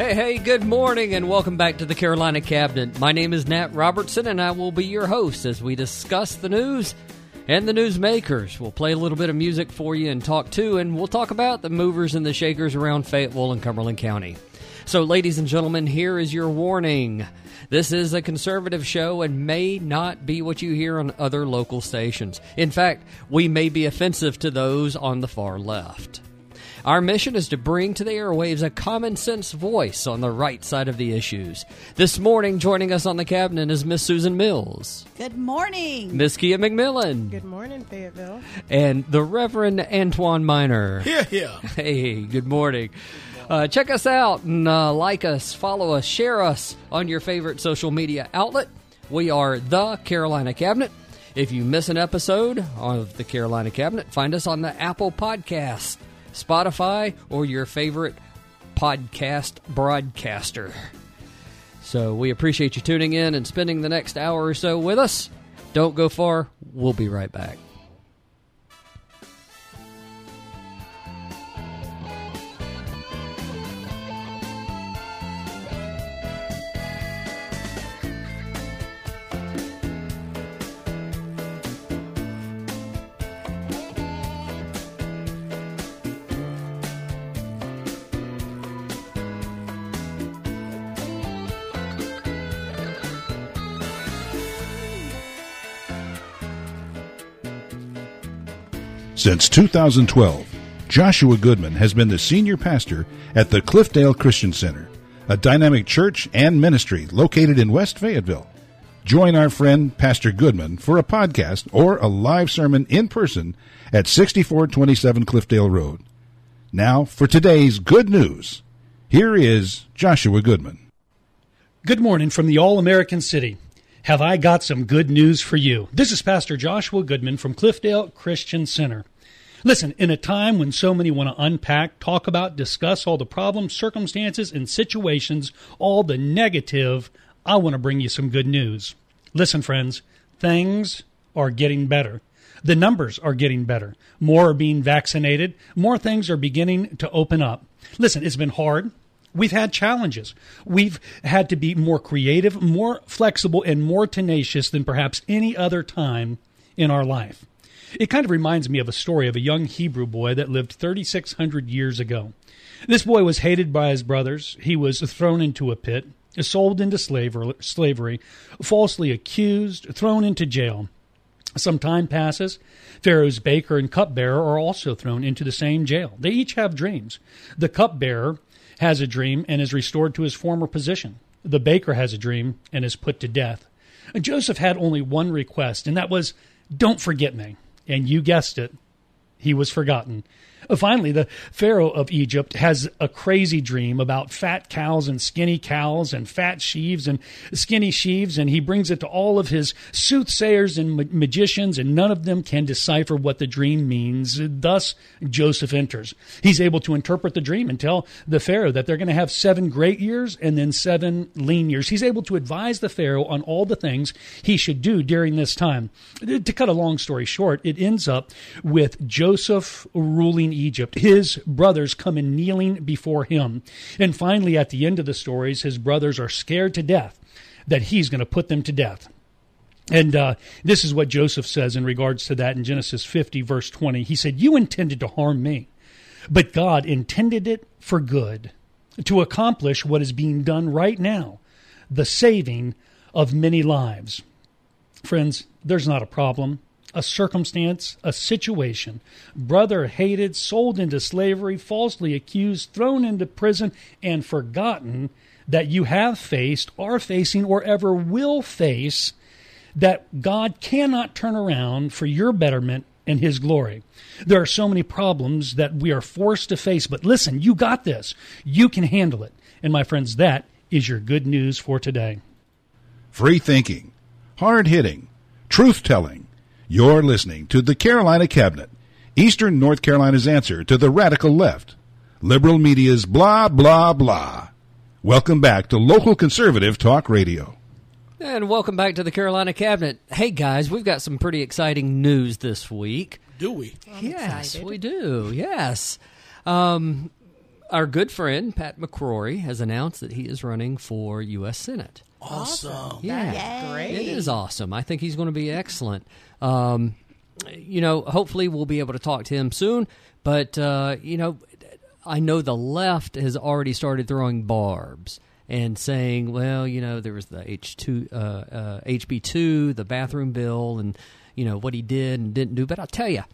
Hey, hey, good morning, and welcome back to the Carolina Cabinet. My name is Nat Robertson, and I will be your host as we discuss the news and the newsmakers. We'll play a little bit of music for you and talk too, and we'll talk about the movers and the shakers around Fayetteville and Cumberland County. So, ladies and gentlemen, here is your warning. This is a conservative show and may not be what you hear on other local stations. In fact, we may be offensive to those on the far left. Our mission is to bring to the airwaves a common sense voice on the right side of the issues. This morning, joining us on the cabinet is Miss Susan Mills, Good morning. Miss Kia McMillan, Good morning, Fayetteville. and the Reverend Antoine Miner. Yeah, yeah. Hey, good morning. Uh, check us out and uh, like us, follow us, share us on your favorite social media outlet. We are the Carolina Cabinet. If you miss an episode of the Carolina Cabinet, find us on the Apple Podcast, Spotify, or your favorite podcast broadcaster. So we appreciate you tuning in and spending the next hour or so with us. Don't go far. We'll be right back. Since 2012, Joshua Goodman has been the senior pastor at the Cliffdale Christian Center, a dynamic church and ministry located in West Fayetteville. Join our friend Pastor Goodman for a podcast or a live sermon in person at 6427 Cliffdale Road. Now for today's good news. Here is Joshua Goodman. Good morning from the All American City. Have I got some good news for you? This is Pastor Joshua Goodman from Cliffdale Christian Center. Listen, in a time when so many want to unpack, talk about, discuss all the problems, circumstances, and situations, all the negative, I want to bring you some good news. Listen, friends, things are getting better. The numbers are getting better. More are being vaccinated. More things are beginning to open up. Listen, it's been hard. We've had challenges. We've had to be more creative, more flexible, and more tenacious than perhaps any other time in our life. It kind of reminds me of a story of a young Hebrew boy that lived 3,600 years ago. This boy was hated by his brothers. He was thrown into a pit, sold into slavery, falsely accused, thrown into jail. Some time passes. Pharaoh's baker and cupbearer are also thrown into the same jail. They each have dreams. The cupbearer has a dream and is restored to his former position. The baker has a dream and is put to death. Joseph had only one request, and that was, Don't forget me. And you guessed it, he was forgotten. Uh, Finally, the Pharaoh of Egypt has a crazy dream about fat cows and skinny cows and fat sheaves and skinny sheaves, and he brings it to all of his soothsayers and ma- magicians, and none of them can decipher what the dream means. Thus, Joseph enters. He's able to interpret the dream and tell the Pharaoh that they're going to have seven great years and then seven lean years. He's able to advise the Pharaoh on all the things he should do during this time. To cut a long story short, it ends up with Joseph ruling Egypt. His brothers come in kneeling before him. And finally, at the end of the stories, his brothers are scared to death that he's going to put them to death. And uh, this is what Joseph says in regards to that in Genesis 50, verse 20. He said, You intended to harm me, but God intended it for good, to accomplish what is being done right now the saving of many lives. Friends, there's not a problem, a circumstance, a situation. Brother hated, sold into slavery, falsely accused, thrown into prison, and forgotten that you have faced, are facing, or ever will face that God cannot turn around for your betterment and His glory. There are so many problems that we are forced to face, but listen, you got this. You can handle it. And my friends, that is your good news for today. Free thinking, hard hitting, truth telling. You're listening to the Carolina Cabinet, Eastern North Carolina's answer to the radical left. Liberal media's blah, blah, blah. Welcome back to local conservative talk radio. And welcome back to the Carolina Cabinet. Hey guys, we've got some pretty exciting news this week. Do we? yes, excited. we do. Yes. Um, our good friend Pat McCrory has announced that he is running for U.S. Senate. Awesome. Yeah, That's great. it is awesome. I think he's going to be excellent. Um, you know, hopefully we'll be able to talk to him soon. But uh, you know, I know the left has already started throwing barbs and saying, well, you know, there was the H two, uh, uh, HB two, the bathroom bill, and you know what he did and didn't do. But I'll tell you,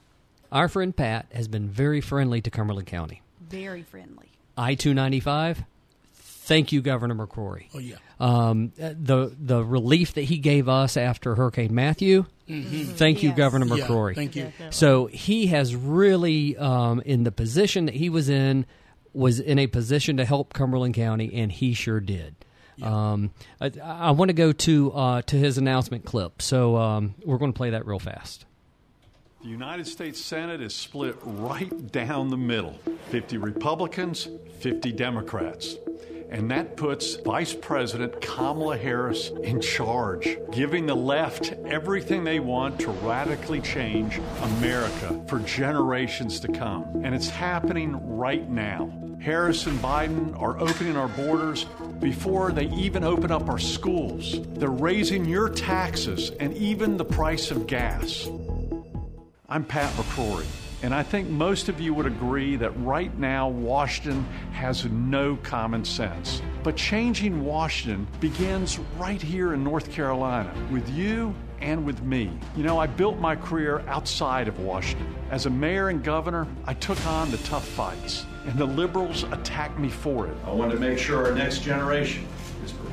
our friend Pat has been very friendly to Cumberland County. Very friendly. I two ninety five. Thank you, Governor McCrory. Oh yeah. Um, the the relief that he gave us after Hurricane Matthew. Thank you, Yes. Governor Mm-hmm. Yeah, thank you. So he has really, um, in the position that he was in, was in a position to help Cumberland County, and he sure did. Um, I, I want to go to uh, to his announcement clip, so um, we're going to play that real fast. The United States Senate is split right down the middle 50 Republicans, 50 Democrats. And that puts Vice President Kamala Harris in charge, giving the left everything they want to radically change America for generations to come. And it's happening right now. Harris and Biden are opening our borders before they even open up our schools. They're raising your taxes and even the price of gas. I'm Pat McCrory, and I think most of you would agree that right now Washington has no common sense. But changing Washington begins right here in North Carolina with you and with me. You know, I built my career outside of Washington. As a mayor and governor, I took on the tough fights, and the liberals attacked me for it. I want to make sure our next generation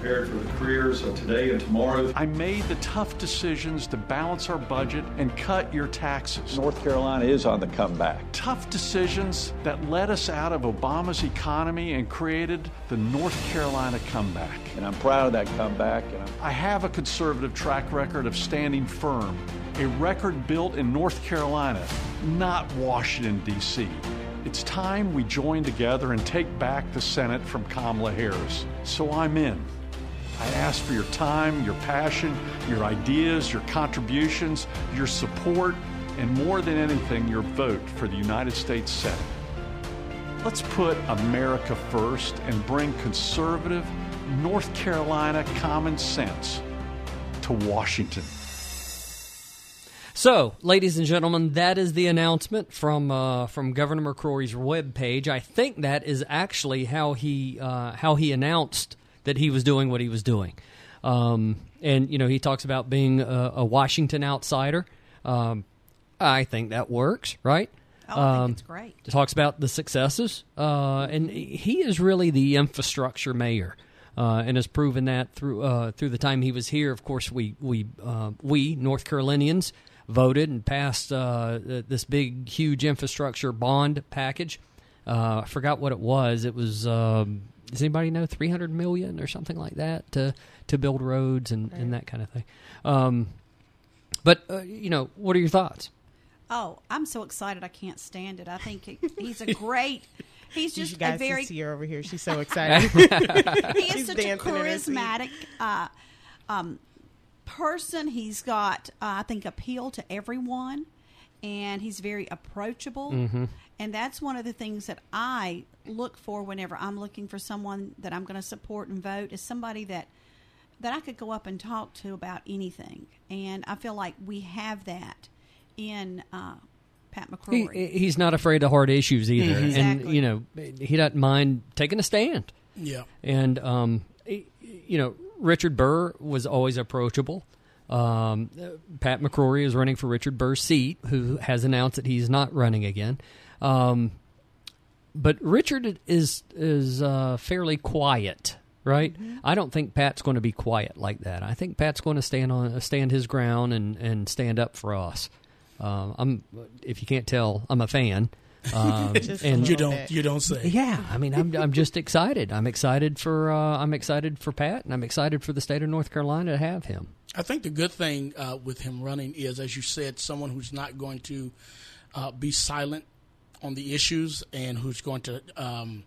prepared for the careers of today and tomorrow. I made the tough decisions to balance our budget and cut your taxes. North Carolina is on the comeback. tough decisions that led us out of Obama's economy and created the North Carolina comeback. And I'm proud of that comeback. And I'm I have a conservative track record of standing firm, a record built in North Carolina, not Washington, D.C. It's time we join together and take back the Senate from Kamala Harris. So I'm in. I ask for your time, your passion, your ideas, your contributions, your support, and more than anything, your vote for the United States Senate. Let's put America first and bring conservative North Carolina common sense to Washington. So, ladies and gentlemen, that is the announcement from uh, from Governor McCrory's webpage. I think that is actually how he uh, how he announced that he was doing what he was doing. Um, and you know, he talks about being a, a Washington outsider. Um, I think that works, right? Oh, I Um, think it's great. Talks about the successes, uh, and he is really the infrastructure mayor, uh, and has proven that through uh, through the time he was here. Of course, we we uh, we North Carolinians voted and passed uh, this big, huge infrastructure bond package. Uh, I forgot what it was. It was. Um, does anybody know three hundred million or something like that to to build roads and, and that kind of thing? Um, but uh, you know, what are your thoughts? Oh, I'm so excited! I can't stand it. I think he- he's a great. He's You just guys a very. see her over here. She's so excited. He is She's such a dancing in her seat. charismatic uh, um, person. He's got, uh, I think, appeal to everyone, and he's very approachable. Mm-hmm. And that's one of the things that I look for whenever I'm looking for someone that I'm going to support and vote is somebody that that I could go up and talk to about anything. And I feel like we have that in uh, Pat He, McCrory. he's not afraid of hard issues either, and Exactly. you know he doesn't mind taking a stand. Yeah. And um, he- you know Richard Burr was always approachable. Um, Pat McCrory is running for Richard Burr's seat, who has announced that he's not running again. Um, but Richard is is uh, fairly quiet, right? I don't think Pat's going to be quiet like that. I think Pat's going to stand on stand his ground and, and stand up for us. Uh, I'm, if you can't tell, I'm a fan. Um, and You don't. bit. You don't say. yeah, I mean, I'm I'm just excited. I'm excited for uh, I'm excited for Pat, and I'm excited for the state of North Carolina to have him. I think the good thing uh, with him running is, as you said, someone who's not going to uh, be silent on the issues and who's going to um,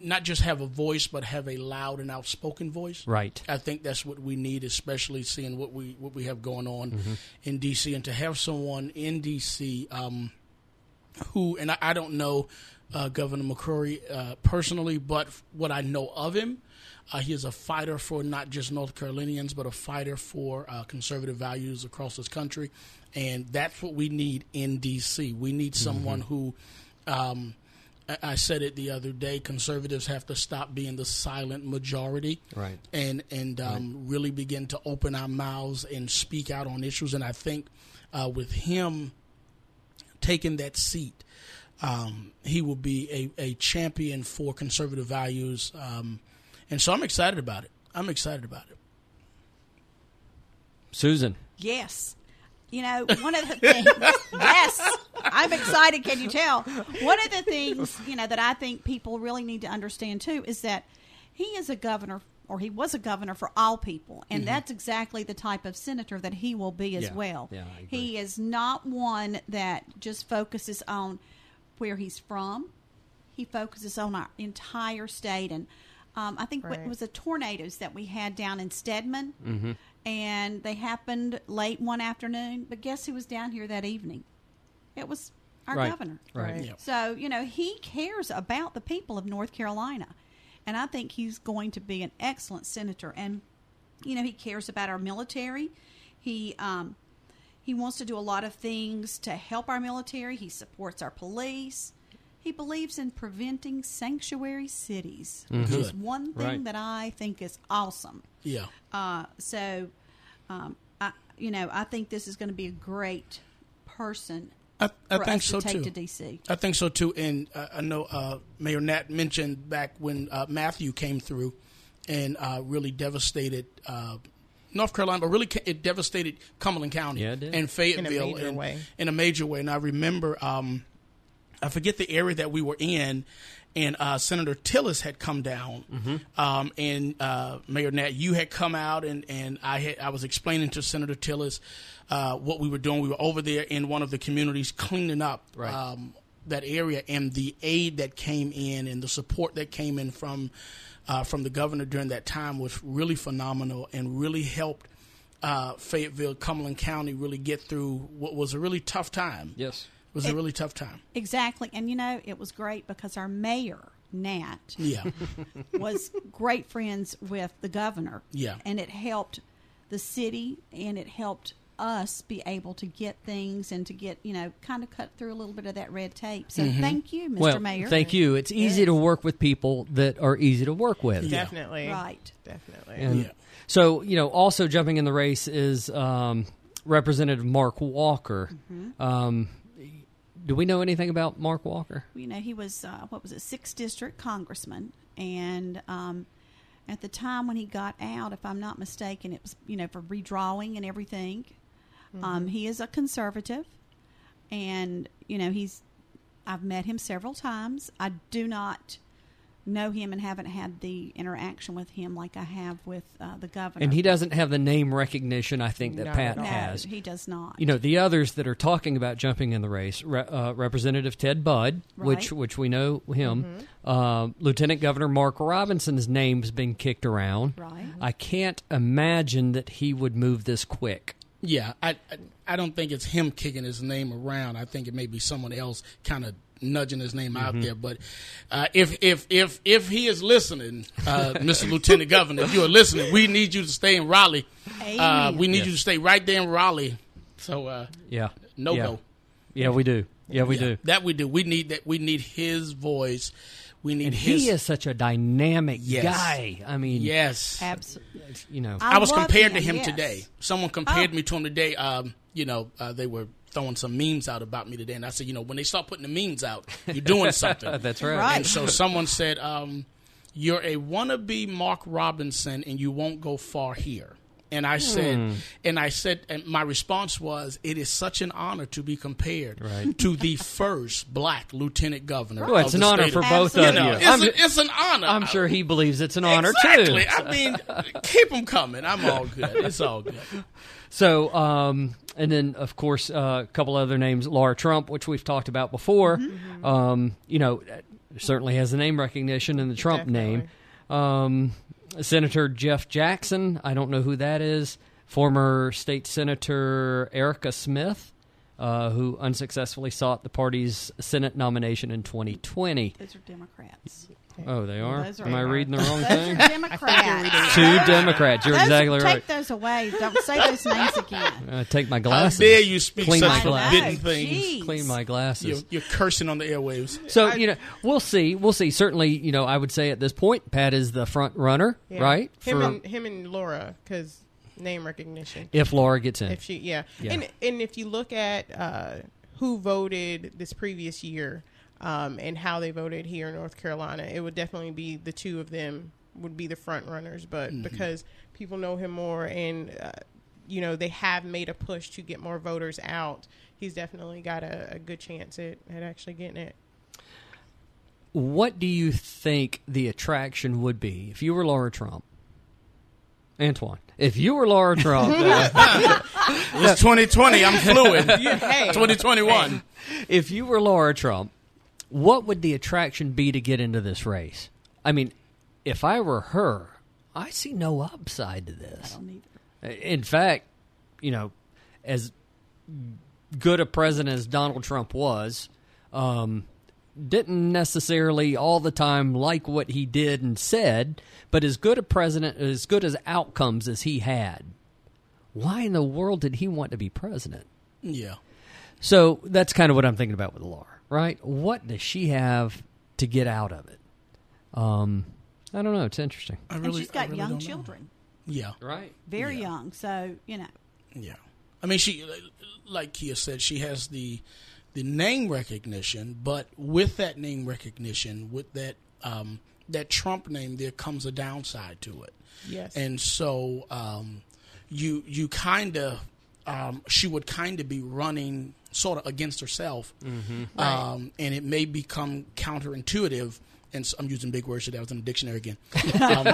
not just have a voice, but have a loud and outspoken voice. Right. I think that's what we need, especially seeing what we what we have going on Mm-hmm. in DC, and to have someone in DC um, who, and I, I don't know uh, Governor McCrory uh, personally, but what I know of him, uh, he is a fighter for not just North Carolinians, but a fighter for uh, conservative values across this country. And that's what we need in D.C. We need someone who, um, I, I said it the other day, conservatives have to stop being the silent majority Right. and and um, really begin to open our mouths and speak out on issues. And I think uh, with him taking that seat, um, he will be a, a champion for conservative values. Um, and so I'm excited about it. I'm excited about it. Susan. Yes. You know, one of the things, yes, I'm excited. Can you tell? One of the things, you know, that I think people really need to understand too is that he is a governor, or he was a governor for all people. And that's exactly the type of senator that he will be as Yeah. well. Yeah, I agree. he is not one that just focuses on where he's from, he focuses on our entire state. And um, I think what Right. was the tornadoes that we had down in Stedman Mm-hmm. and they happened late one afternoon. But guess who was down here that evening? It was our Right. governor. Right. Right. Yep. So you know he cares about the people of North Carolina, and I think he's going to be an excellent senator. And you know he cares about our military. He um, he wants to do a lot of things to help our military. He supports our police. He believes in preventing sanctuary cities, which is one thing Right. that I think is awesome. Yeah. Uh, so, um, I, you know, I think this is going to be a great person I, I for think us so to take too. to DC. I think so too. And uh, I know uh, Mayor Nat mentioned back when uh, Matthew came through and uh, really devastated uh, North Carolina, but really ca- it devastated Cumberland County Yeah, it did. and Fayetteville major in, way. in a major way. And I remember, um, I forget the area that we were in. And uh, Senator Tillis had come down, Mm-hmm. um, and uh, Mayor Nat, you had come out, and, and I had I was explaining to Senator Tillis uh, what we were doing. We were over there in one of the communities cleaning up Right. um, that area, and the aid that came in and the support that came in from uh, from the governor during that time was really phenomenal and really helped uh, Fayetteville, Cumberland County really get through what was a really tough time. Yes. It was a really tough time. Exactly, and you know, it was great because our mayor Nat Yeah. was great friends with the governor. Yeah. and it helped the city, and it helped us be able to get things and to get you know kind of cut through a little bit of that red tape. So thank you, Mr. Well, Mayor. thank you. It's easy to work with people that are easy to work with. Yeah. Definitely. Right. Definitely. And Yeah. so, you know, also jumping in the race is um, Representative Mark Walker. Mm-hmm. Um, do we know anything about Mark Walker? you know, he was uh, what was it, sixth district congressman, and um, at the time when he got out, if I'm not mistaken, it was you know for redrawing and everything. Um, he is a conservative, and you know he's. I've met him several times. I do not know him and haven't had the interaction with him like I have with uh, the governor. And he doesn't have the name recognition, I think, that Not Pat no, has. he does not. You know, the others that are talking about jumping in the race, Re- uh, Representative Ted Budd, which Right. which we know him, uh, Lieutenant Governor Mark Robinson's name's been kicked around. Right. I can't imagine that he would move this quick. Yeah, I, I I don't think it's him kicking his name around. I think it may be someone else kind of nudging his name out there. But uh, if if if if he is listening, uh, Mr. Lieutenant Governor, if you are listening, we need you to stay in Raleigh. Uh, we need Yes. you to stay right there in Raleigh. So uh, Yeah. no yeah. go. Yeah, we do. Yeah, we Yeah, do. That we do. We need that. We need his voice. We need And his. he is such a dynamic Yes. guy. I mean, Yes. Absolutely. you know. I, was love compared to him yes. today. Someone compared Oh. me to him today. Um, you know, uh, they were throwing some memes out about me today, and I said, you know, when they start putting the memes out, you're doing something. That's right. Right. And so someone said, um, "You're a wannabe Mark Robinson, and you won't go far here." And I said, Hmm. and I said, and my response was, "It is such an honor to be compared Right. to the first black lieutenant governor." Well, it's of an the honor state for of- both Absolutely. of You you. know, it's, I'm, a- it's an honor. I'm sure he believes it's an honor exactly. too. I mean, keep them coming. I'm all good. It's all good. So, um, and then of course uh, a couple other names, Laura Trump, which we've talked about before. Mm-hmm. Um, you know, certainly has the name recognition in the Trump name. Um, Senator Jeff Jackson, I don't know who that is. Former state senator Erica Smith. uh, who unsuccessfully sought the party's Senate nomination in 2020. Those are Democrats. Oh, they are? Those are- Am I reading the wrong Those thing? are Democrats. Two Democrats. You're Those- exactly right. take those away. Don't say those names again. Uh, take my How glasses. dare you speak Clean my such glasses. forbidden things? Jeez. Clean my glasses. You're, you're cursing on the airwaves. So you know, we'll see. We'll see. Certainly, you know, I would say at this point, Pat is the front runner, Yeah. right? Him For- and him and Laura, because name recognition. if Laura gets in, If she, yeah, Yeah. and and if you look at uh, who voted this previous year um, and how they voted here in North Carolina, it would definitely be the two of them would be the front runners. But Mm-hmm. because people know him more and uh, you know they have made a push to get more voters out, he's definitely got a, a good chance at, at actually getting it. what do you think the attraction would be if you were Laura Trump? Antoine, if you were Laura Trump, uh, It's 2020. I'm fluid. Hey, 2021. if you were Laura Trump, what would the attraction be to get into this race? I mean, if I were her, I see no upside to this. I don't either. In fact, you know, as good a president as Donald Trump was, um, didn't necessarily all the time like what he did and said, but as good a president, as good as outcomes as he had, why in the world did he want to be president? Yeah. So that's kind of what I'm thinking about with Laura, right? What does she have to get out of it? Um, I don't know. It's interesting, I And really, she's I got really young don't know. children, Yeah. right? very Yeah. young. So you know, Yeah, I mean, she like Kia said, she has the the name recognition, but with that name recognition, with that um, that Trump name, there comes a downside to it, yes, and so um, you you kind of um, she would kind of be running sort of against herself, um, and it may become counterintuitive. And so I'm using big words today. I was in the dictionary again. Um,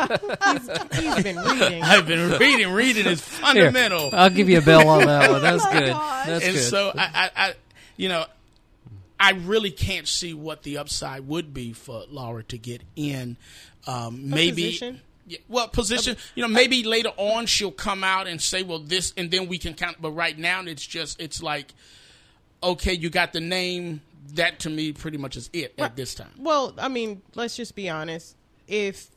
he's been reading. I've been reading. Reading is Here, fundamental. I'll give you a bell on that one. That's good. That's and good. so I, I, I, you know, I really can't see what the upside would be for Laura to get in. Um, maybe, position? Yeah, well, position. You know, maybe later on she'll come out and say, "Well, this," and then we can count. But right now, it's just it's like, okay, you got the name. That to me, pretty much is it at this time. Well, I mean, let's just be honest. If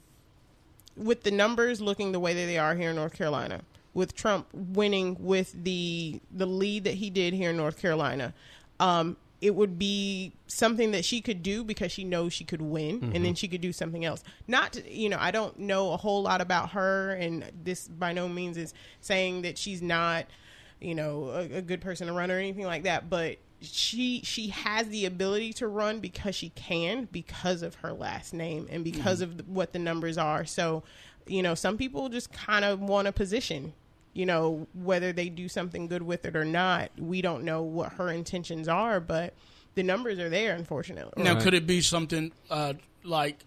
with the numbers looking the way that they are here in North Carolina, with Trump winning with the the lead that he did here in North Carolina, um, it would be something that she could do because she knows she could win, and then mm-hmm. she could do something else. Not, to, you know, I don't know a whole lot about her, and this by no means is saying that she's not, you know, a, a good person to run or anything like that, but she she has the ability to run because she can because of her last name and because mm-hmm. of the, what the numbers are. So you know some people just kind of want a position you know whether they do something good with it or not we don't know what her intentions are but the numbers are there unfortunately Now, Right. could it be something uh, like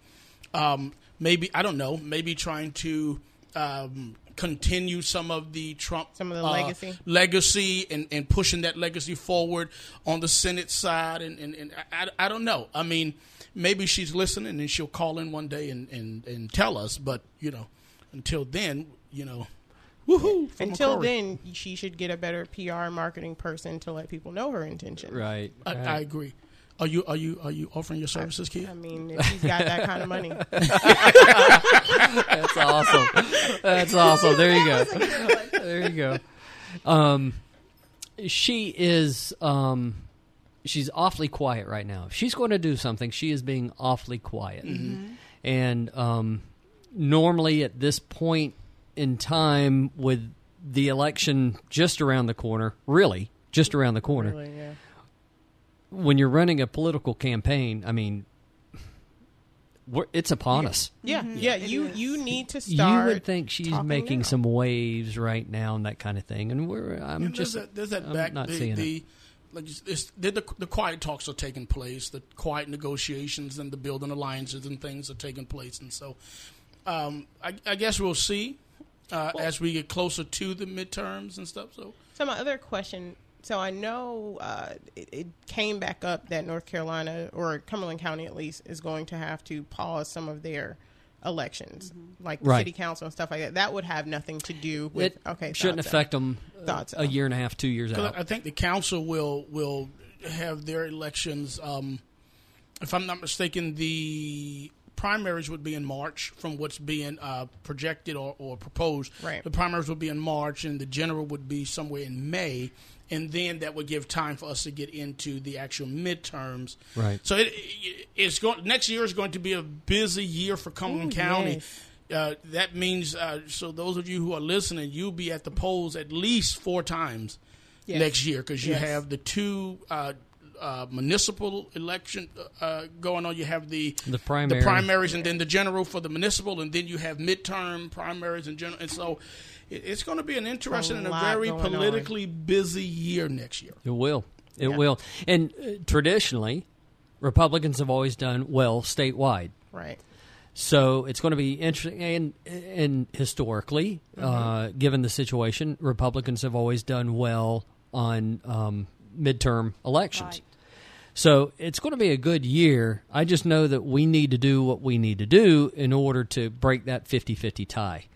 um, maybe I don't know, maybe trying to um, continue some of the Trump Some of the uh, legacy? legacy, and, and pushing that legacy forward on the Senate side, and, and, and I, I don't know. I mean, maybe she's listening and she'll call in one day and, and, and tell us. But you know, until then, you know, woohoo! until McCrory. then she should get a better pr marketing person to let people know her intention right. I, right. I agree. Are you are you are you offering your services, Kia? i mean if he's got that kind of money That's awesome. That's awesome. There you go. There you go. Um, she is. Um, she's awfully quiet right now. If she's going to do something, she is being awfully quiet. And um, normally at this point in time, with the election just around the corner, really just around the corner, Really, yeah. when you're running a political campaign, I mean, we're, it's upon us. Yeah, yeah. You you need to start. You would think she's making now. some waves right now and that kind of thing, and we're I'm Yeah, just there's that, there's that I'm back not the, seeing the, it. like it's, it's, the, the the quiet talks are taking place, the quiet negotiations and the building alliances and things are taking place, and so um, I, I guess we'll see uh, as we get closer to the midterms and stuff. So So my other question. So I know uh, it, it came back up that North Carolina or Cumberland County at least is going to have to pause some of their elections, Mm-hmm. like Right. city council and stuff like that. That would have nothing to do with. It okay, shouldn't thought so. affect them Thought so. a year and a half, two years out. I think the council will will have their elections. Um, if I'm not mistaken, the primaries would be in March, from what's being uh, projected or, or proposed. Right. The primaries would be in March, and the general would be somewhere in May, and then that would give time for us to get into the actual midterms. Right. So it, it it's going next year is going to be a busy year for Cumberland Ooh, County. yes. Uh, that means uh, so those of you who are listening, you'll be at the polls at least four times Yes. next year because you Yes. have the two uh, uh, municipal election uh, going on. You have the The primary. the primaries, and then the general for the municipal, and then you have midterm primaries and general. And so it, it's going to be an interesting and a very going on. politically busy year next year. It will. It Yeah. will. And uh, traditionally, Republicans have always done well statewide. Right. So it's going to be interesting. And, and historically, Mm-hmm. uh, given the situation, Republicans have always done well on um, midterm elections. Right. So it's going to be a good year. I just know that we need to do what we need to do in order to break that 50 50 tie.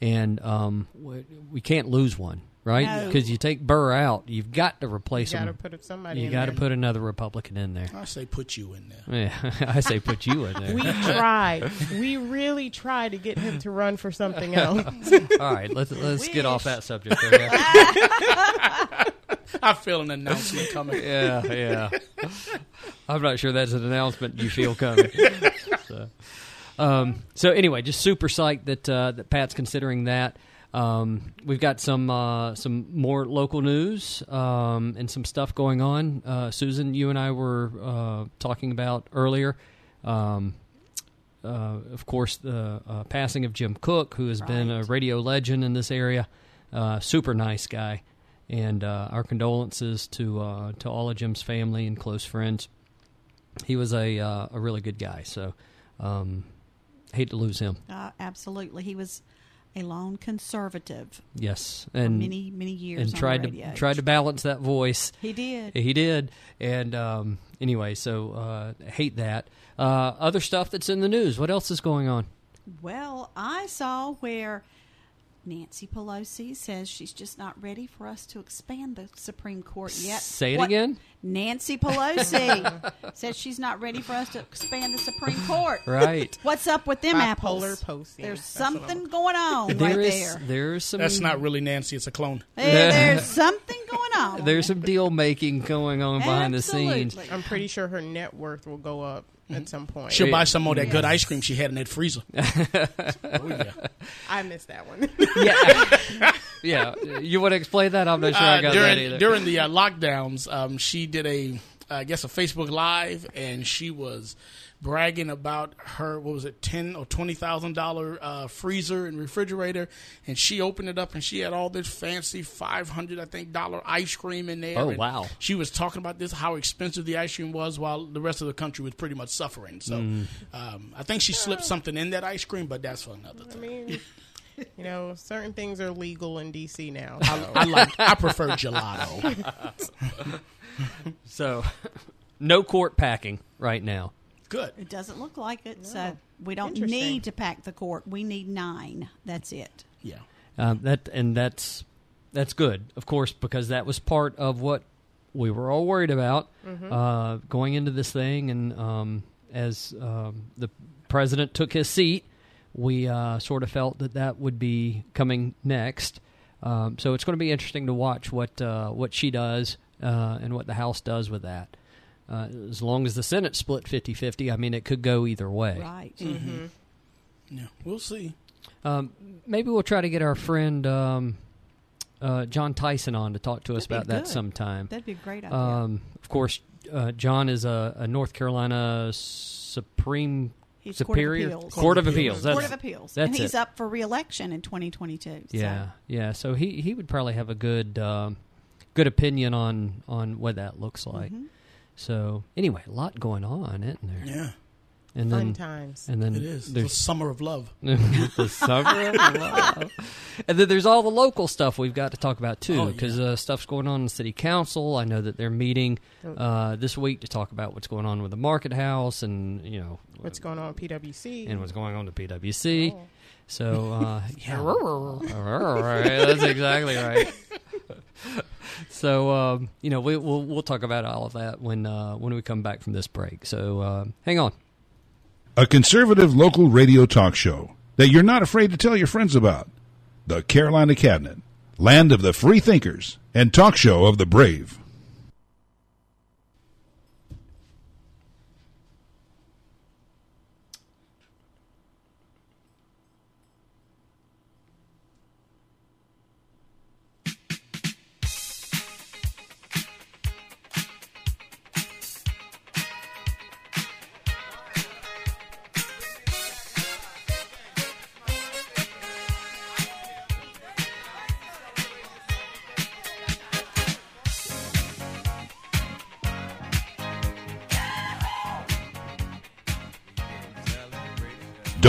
And um, we, we can't lose one, right? No. Because you take Burr out, you've got to replace You got to him. put somebody. You in got to put another Republican in there. I say put you in there. Yeah, I say put you in there. We tried. we really tried to get him to run for something else. All right, let's let's get off that subject. I feel an announcement coming. yeah, yeah. I'm not sure that's an announcement you feel coming. so, um, so anyway, just super psyched that uh, that Pat's considering that. Um, we've got some uh, some more local news um, and some stuff going on. Uh, Susan, you and I were uh, talking about earlier. Um, uh, of course, the uh, passing of Jim Cook, who has been a radio legend in this area. Uh, super nice guy, and uh, our condolences to uh, to all of Jim's family and close friends. He was a uh, a really good guy, so um, hate to lose him. Uh, absolutely. He was a lone conservative Yes, for and many, many years. and tried to tried to balance that voice. He did. He did, and um, anyway, so uh, hate that. Uh, other stuff that's in the news. What else is going on? Well, I saw where Nancy Pelosi says she's just not ready for us to expand the Supreme Court yet. Say it What- again. Nancy Pelosi says she's not ready for us to expand the Supreme Court. Right. What's up with them Bipolar apples? posting. There's That's something going on There right is there. there's some That's not really Nancy; it's a clone. Hey, there's something going on. there's some deal making going on behind the scenes. I'm pretty sure her net worth will go up at some point. She'll buy some more of that good ice cream she had in that freezer. oh yeah. I missed that one. Yeah, yeah. You want to explain that? I'm not sure I Uh, got during that either. during the uh, lockdowns, um, she did a, I guess, a Facebook Live, and she was bragging about her what was it, ten or twenty thousand dollar uh, freezer and refrigerator, and she opened it up, and she had all this fancy five hundred, I think, dollar ice cream in there. Oh, and wow. She was talking about this how expensive the ice cream was, while the rest of the country was pretty much suffering. So, Mm. um, I think she slipped something in that ice cream, but that's for another I mean, you know, certain things are legal in DC now. I. I like, I prefer gelato. So, no court packing right now. Good. It doesn't look like it, so we don't need to pack the court. We need nine. That's it. Yeah. Um, that and that's that's good, of course, because that was part of what we were all worried about uh, going into this thing. And um, as um, the president took his seat, we uh, sort of felt that that would be coming next. Um, so it's going to be interesting to watch what uh, what she does uh, and what the House does with that. Uh, as long as the Senate split 50-50, I mean, it could go either way. Right. Yeah. We'll see. Um, maybe we'll try to get our friend um, uh, John Tyson on to talk to us That'd be about that sometime. That'd be a great idea. Um, of course, uh, John is a, a North Carolina Supreme He's Superior Court of Appeals. Court of Appeals. That's, Court of Appeals. that's and he's it. up for reelection in 2022. so- Yeah, yeah. So he, he would probably have a good um, good opinion on on what that looks like. Mhm. So anyway, a lot going on, isn't there? Yeah. and Fun then times. and then It is. It's a summer of love. the summer of love. And then there's all the local stuff we've got to talk about too, Oh, because uh, stuff's going on in the city council. I know that they're meeting uh, this week to talk about what's going on with the market house and you know What's going on at PWC? and what's going on to PWC. Oh. So uh, yeah, that's exactly right. so um, you know we, we'll we'll talk about all of that when uh, when we come back from this break. So uh, hang on. A conservative local radio talk show that you're not afraid to tell your friends about. The Carolina Cabinet, land of the free thinkers and talk show of the brave.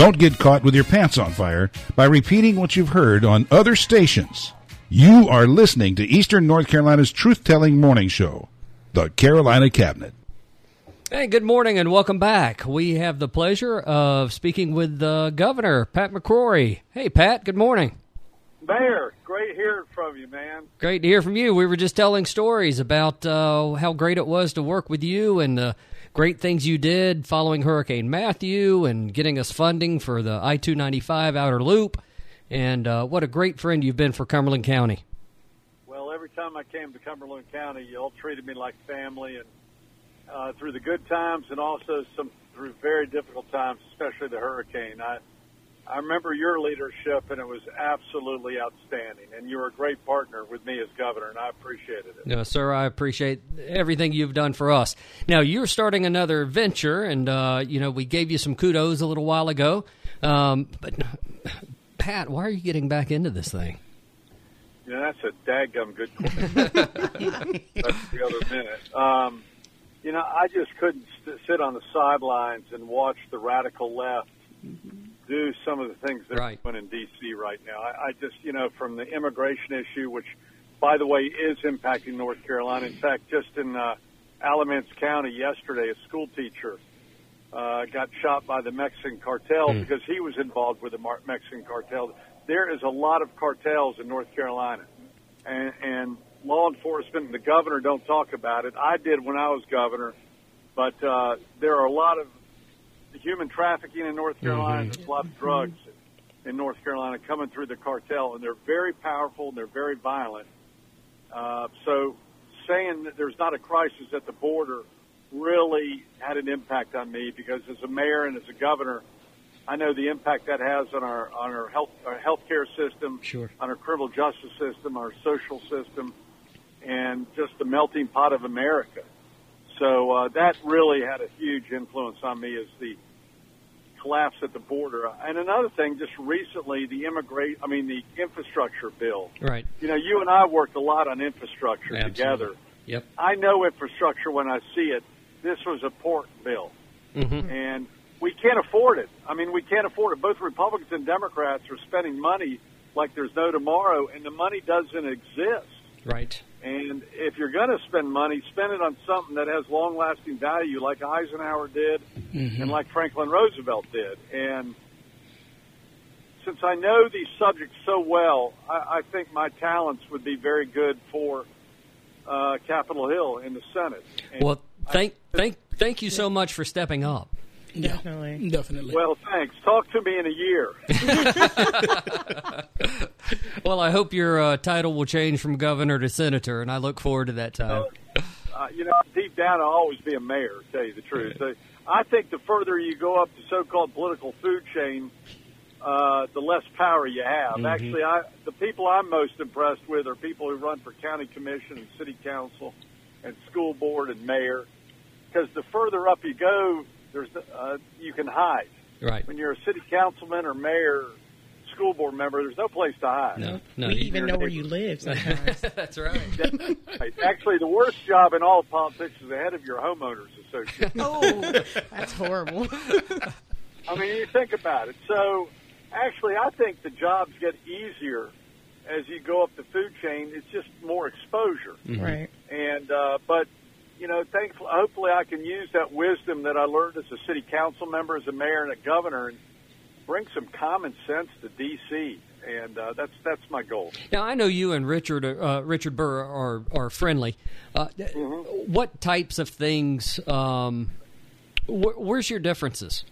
Don't get caught with your pants on fire by repeating what you've heard on other stations. You are listening to Eastern North Carolina's truth telling morning show, The Carolina Cabinet. Hey, good morning and welcome back. We have the pleasure of speaking with the governor, Pat McCrory. Hey, Pat, good morning. Mayor, great hearing from you, man. Great to hear from you. We were just telling stories about uh, how great it was to work with you and the great things you did following Hurricane Matthew and getting us funding for the I 295 outer loop. And uh, what a great friend you've been for Cumberland County. Well, every time I came to Cumberland County, you all treated me like family, and uh, through the good times and also some through very difficult times, especially the hurricane. I I remember your leadership, and it was absolutely outstanding. And you were a great partner with me as governor, and I appreciated it. No, sir, I appreciate everything you've done for us. Now, you're starting another venture, and, uh, you know, we gave you some kudos a little while ago. Um, but, Pat, why are you getting back into this thing? You know, that's a daggum good question. that's the other minute. Um, you know, I just couldn't st- sit on the sidelines and watch the radical left do some of the things they're Right. doing in D.C. right now. I, I just, you know, from the immigration issue, which, by the way, is impacting North Carolina. In fact, just in uh, Alamance County yesterday, a school teacher uh, got shot by the Mexican cartel because he was involved with the Mar- Mexican cartel. There is a lot of cartels in North Carolina, and, and law enforcement and the governor don't talk about it. I did when I was governor, but uh, there are a lot of human trafficking in North Carolina. There's a lot of drugs in North Carolina coming through the cartel, and they're very powerful and they're very violent. Uh, so, saying that there's not a crisis at the border really had an impact on me because, as a mayor and as a governor, I know the impact that has on our on our health our healthcare system, Sure. on our criminal justice system, our social system, and just the melting pot of America. So uh, that really had a huge influence on me as the collapse at the border. And another thing, just recently, the immigrate, I mean, the infrastructure bill. Right. You know, you and I worked a lot on infrastructure Absolutely. together. Yep. I know infrastructure when I see it. This was a port bill, Mm-hmm. and we can't afford it. I mean, we can't afford it. Both Republicans and Democrats are spending money like there's no tomorrow, and the money doesn't exist. Right. And if you're going to spend money, spend it on something that has long lasting value, like Eisenhower did and like Franklin Roosevelt did. And since I know these subjects so well, I, I think my talents would be very good for uh, Capitol Hill in the Senate. And Well, thank thank thank you so much for stepping up. Yeah, Definitely. definitely. well, thanks. Talk to me in a year. Well, I hope your uh, title will change from governor to senator, and I look forward to that time. uh, you know, deep down, I'll always be a mayor. To tell you the truth, So, I think the further you go up the so-called political food chain, uh, the less power you have. Actually, I, the people I'm most impressed with are people who run for county commission and city council, and school board and mayor, because the further up you go, there's uh, you can hide. Right. When you're a city councilman or mayor, school board member, there's no place to hide. No, no. we even know where you live sometimes. That's right. Right. Actually, the worst job in all of politics is the head of your homeowners Association. Oh, that's horrible. I mean, you think about it. So, actually, I think the jobs get easier as you go up the food chain. It's just more exposure. Right. And uh, but you know, thankfully, hopefully, I can use that wisdom that I learned as a city council member, as a mayor, and a governor, and bring some common sense to D.C. And uh, that's that's my goal. Now I know you and Richard uh, Richard Burr are are friendly. Uh, What types of things? Um, wh- where's your differences?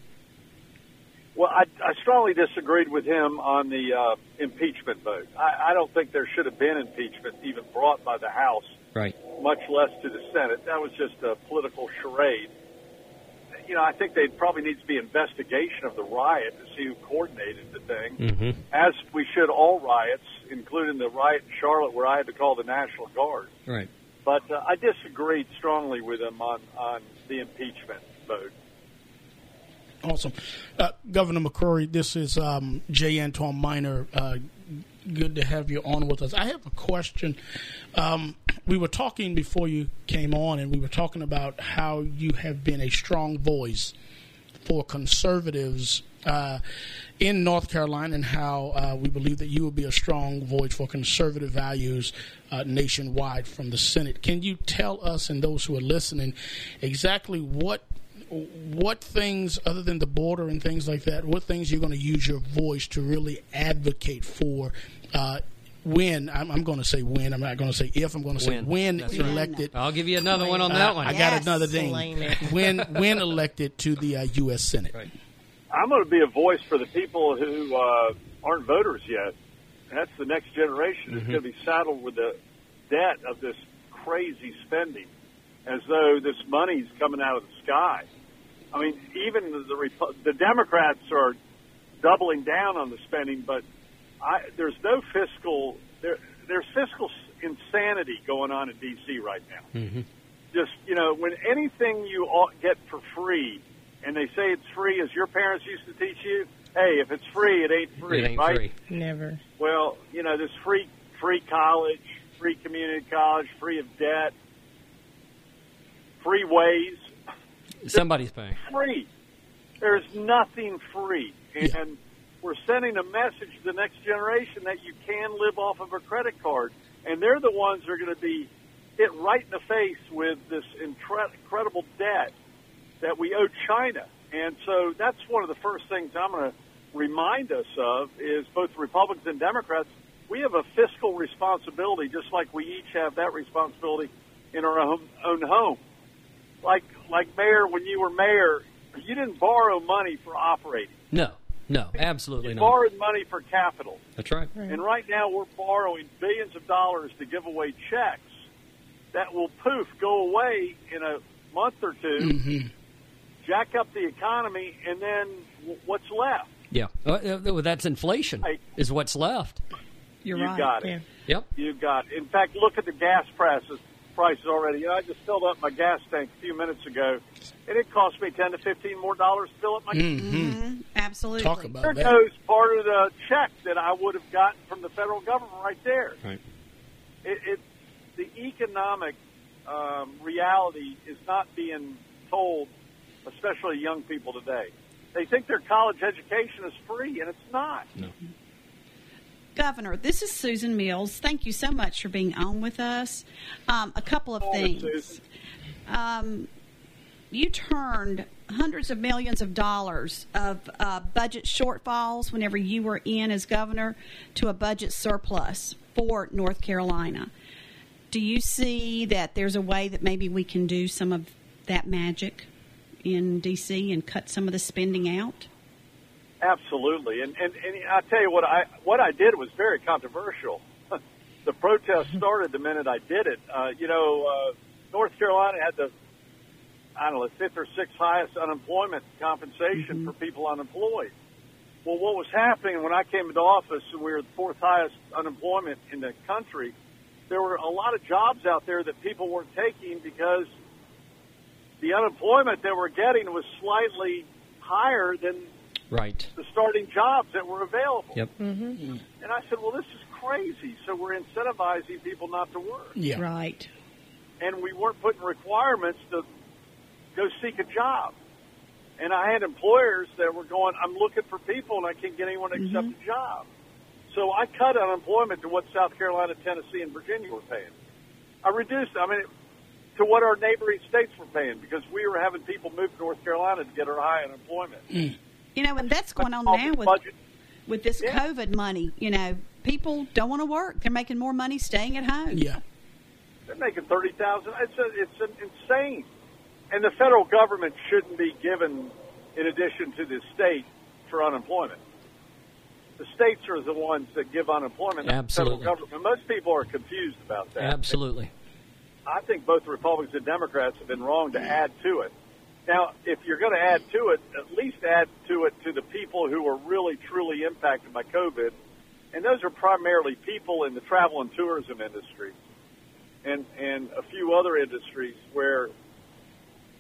Well, I, I strongly disagreed with him on the uh, impeachment vote. I, I don't think there should have been impeachment even brought by the House, Right. much less to the Senate. That was just a political charade. You know, I think there probably needs to be investigation of the riot to see who coordinated the thing, Mm-hmm. as we should all riots, including the riot in Charlotte where I had to call the National Guard. Right. But uh, I disagreed strongly with him on, on the impeachment vote. Awesome. Uh, Governor McCrory, this is um, J. Antoine Minor. Uh, good to have you on with us. I have a question. Um, we were talking before you came on, and we were talking about how you have been a strong voice for conservatives uh, in North Carolina, and how uh, we believe that you will be a strong voice for conservative values uh, nationwide from the Senate. Can you tell us and those who are listening exactly what what things other than the border and things like that what things you're going to use your voice to really advocate for uh, when I'm, I'm going to say when I'm not going to say if I'm going to say When. when, That's right. elected I'll give you another one on uh, that one. I Yes, got another thing when when elected to the uh, U.S. Senate Right. I'm going to be a voice for the people who uh, aren't voters yet. That's the next generation who's going to be saddled with the debt of this crazy spending, as though this money's coming out of the sky. I mean, even the the, the Democrats are doubling down on the spending, but I, there's no fiscal there. There's fiscal insanity going on in D.C. right now. Mm-hmm. Just you know, when anything you all get for free, and they say it's free, as your parents used to teach you, hey, if it's free, it ain't free, It ain't right? free. Never. Well, you know, this free free college, free community college, free of debt, free ways, Somebody's paying. free. There's nothing free. And we're sending a message to the next generation that you can live off of a credit card. And they're the ones that are going to be hit right in the face with this incre- incredible debt that we owe China. And so that's one of the first things I'm going to remind us of is both Republicans and Democrats, we have a fiscal responsibility just like we each have that responsibility in our own, own home. Like like mayor when you were mayor, you didn't borrow money for operating. No. No. Absolutely You not. borrowed money for capital. That's right. And right now we're borrowing billions of dollars to give away checks that will poof go away in a month or 2 jack up the economy, and then w- what's left? Yeah. Uh, uh, that's inflation. Hey. Is what's left. You're you right. got it. Yeah. Yep. You got it. In fact, look at the gas prices prices already. You know, I just filled up my gas tank a few minutes ago, and it cost me ten to fifteen more dollars to fill up my. Mhm. Absolutely. talk about There that goes part of the check that I would have gotten from the federal government right there. Right. It, it the economic um, reality is not being told, especially young people today. They think their college education is free, and it's not. Governor, this is Susan Mills. Thank you so much for being on with us. Um, a couple of things. Um, you turned hundreds of millions of dollars of uh, budget shortfalls whenever you were in as governor to a budget surplus for North Carolina. Do you see that there's a way that maybe we can do some of that magic in D.C. and cut some of the spending out? Absolutely, and, and and I tell you what I what I did was very controversial. the protest started the minute I did it. Uh, you know, uh, North Carolina had the I don't know fifth or sixth highest unemployment compensation for people unemployed. Well, what was happening when I came into office and we were the fourth highest unemployment in the country? There were a lot of jobs out there that people weren't taking because the unemployment they were getting was slightly higher than Right. the starting jobs that were available. Yep. Mm-hmm. Mm-hmm. And I said, well, this is crazy. So we're incentivizing people not to work. yeah Right. And we weren't putting requirements to go seek a job. And I had employers that were going, I'm looking for people and I can't get anyone to accept mm-hmm. a job. So I cut unemployment to what South Carolina, Tennessee, and Virginia were paying. I reduced, I mean, to what our neighboring states were paying because we were having people move to North Carolina to get our high unemployment. Mm. You know, and that's going on now with budget- with this Yeah. COVID money. You know, people don't want to work; they're making more money staying at home. Yeah. They're making thirty thousand. It's a, it's an insane, and the federal government shouldn't be given in addition to the state for unemployment. The states are the ones that give unemployment. not the Absolutely. federal government. Most people are confused about that. Absolutely. I think both Republicans and Democrats have been wrong to add to it. Now, if you're going to add to it, at least add to it to the people who are really truly impacted by COVID, and those are primarily people in the travel and tourism industry, and and a few other industries where,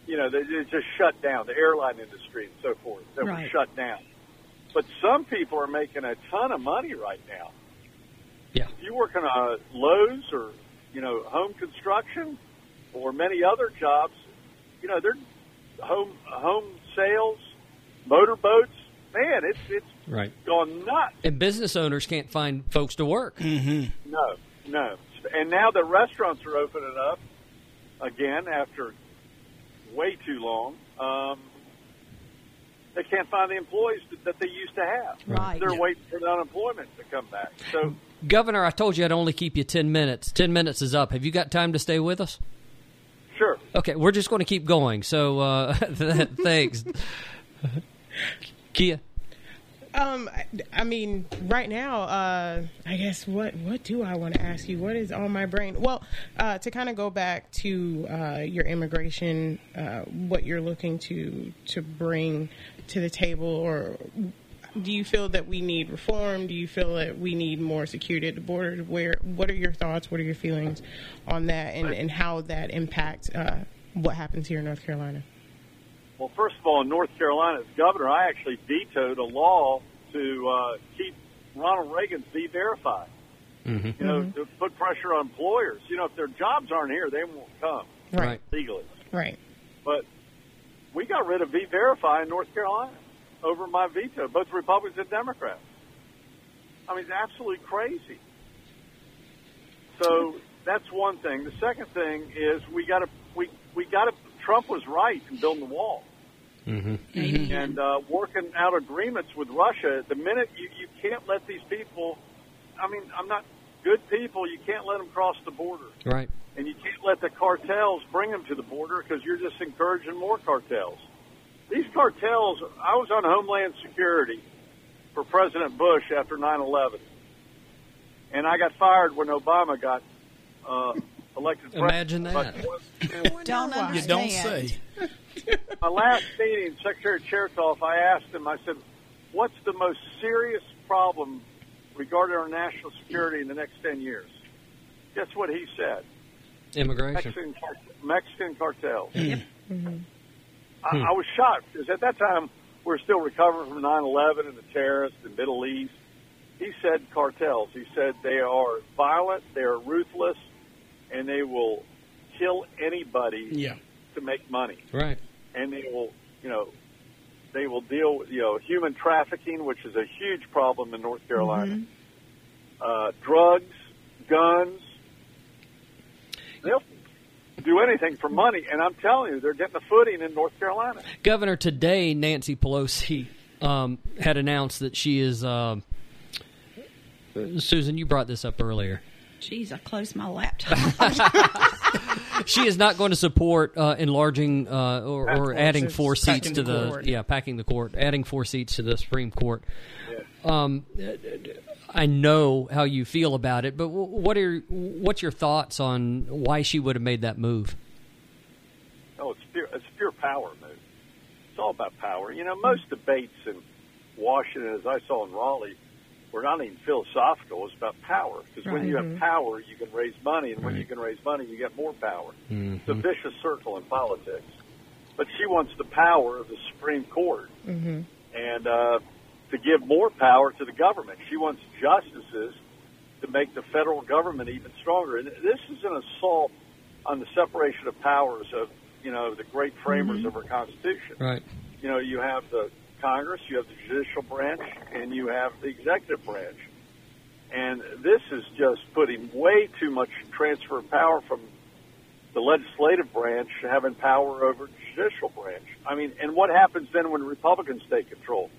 you know, they, they just shut down the airline industry and so forth. That were shut down. But some people are making a ton of money right now. Yeah. If you work in a Lowe's or you know home construction or many other jobs, you know they're home home sales, motorboats. Man, it's it's Right. gone nuts. And business owners can't find folks to work. No, no. And now the restaurants are opening up again after way too long. Um, they can't find the employees that, that they used to have. Right. They're Yeah. waiting for the unemployment to come back. So Governor, I told you I'd only keep you 10 minutes. 10 minutes is up. Have you got time to stay with us? Sure. Okay, we're just going to keep going. So uh, thanks. Kia. Um, I, I mean, right now, uh, I guess what what do I want to ask you? What is on my brain? Well, uh, to kind of go back to uh, your immigration, uh, what you're looking to to bring to the table, or do you feel that we need reform? Do you feel that we need more security at the border? Where what are your thoughts? What are your feelings on that, and and how that impacts uh, what happens here in North Carolina? Well, first of all, in North Carolina, as governor, I actually vetoed a law to uh, keep Ronald Reagan's be verified. You know, to put pressure on employers. You know, if their jobs aren't here, they won't come Right. legally. Right. But we got rid of E-Verify in North Carolina over my veto, both Republicans and Democrats. I mean, it's absolutely crazy. So that's one thing. The second thing is we got to we we got to. Trump was right in building the wall and uh, working out agreements with Russia. The minute you you can't let these people, I mean, I'm not good people. You can't let them cross the border Right. and you can't let the cartels bring them to the border because you're just encouraging more cartels. These cartels, I was on Homeland Security for President Bush after 9/11, and I got fired when Obama got uh, elected. Imagine president. that. Don't You don't say. my last meeting, Secretary Chertoff, I asked him. I said, "What's the most serious problem regarding our national security in the next 10 years?" Guess what he said? Immigration. Mexican, Mexican cartels. I, I was shocked because at that time we are still recovering from 9/11 and the terrorists the Middle East. He said cartels. He said they are violent, they are ruthless, and they will kill anybody Yeah. to make money. Right. And they will, you know, they will deal with you know human trafficking, which is a huge problem in North Carolina. Uh, drugs, guns. They'll do anything for money, and I'm telling you, they're getting a footing in North Carolina. Governor, today Nancy Pelosi um, had announced that she is. um Susan, you brought this up earlier. Jeez, I closed my laptop. She is not going to support uh, enlarging uh, or, or adding four seats to the the yeah packing the court, adding four seats to the Supreme Court. Um, I know how you feel about it, but what are what's your thoughts on why she would have made that move? Oh, it's pure, it's pure power move. It's all about power. You know, most debates in Washington, as I saw in Raleigh, were not even philosophical. It's about power. Because when you have mm-hmm. power, you can raise money, and when you can raise money, you get more power. Mm-hmm. It's a vicious circle in politics. But she wants the power of the Supreme Court, mm-hmm. and uh, to give more power to the government. She wants justices to make the federal government even stronger. And this is an assault on the separation of powers of you know, the great framers mm-hmm. of our Constitution. Right. You know, you have the Congress, you have the judicial branch, and you have the executive branch. And this is just putting way too much transfer of power from the legislative branch having power over the judicial branch. I mean, and what happens then when Republicans take control?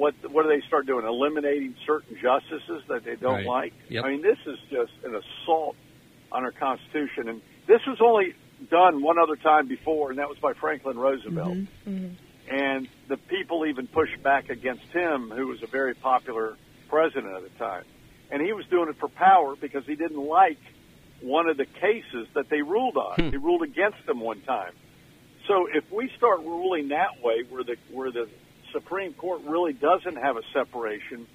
What what do they start doing? Eliminating certain justices that they don't Right. like. Yep. I mean, this is just an assault on our Constitution, and this was only done one other time before, and that was by Franklin Roosevelt. Mm-hmm. Mm-hmm. And the people even pushed back against him, who was a very popular president at the time. And he was doing it for power because he didn't like one of the cases that they ruled on. Hmm. He ruled against them one time. So if we start ruling that way, where the where the Supreme Court really doesn't have a separation,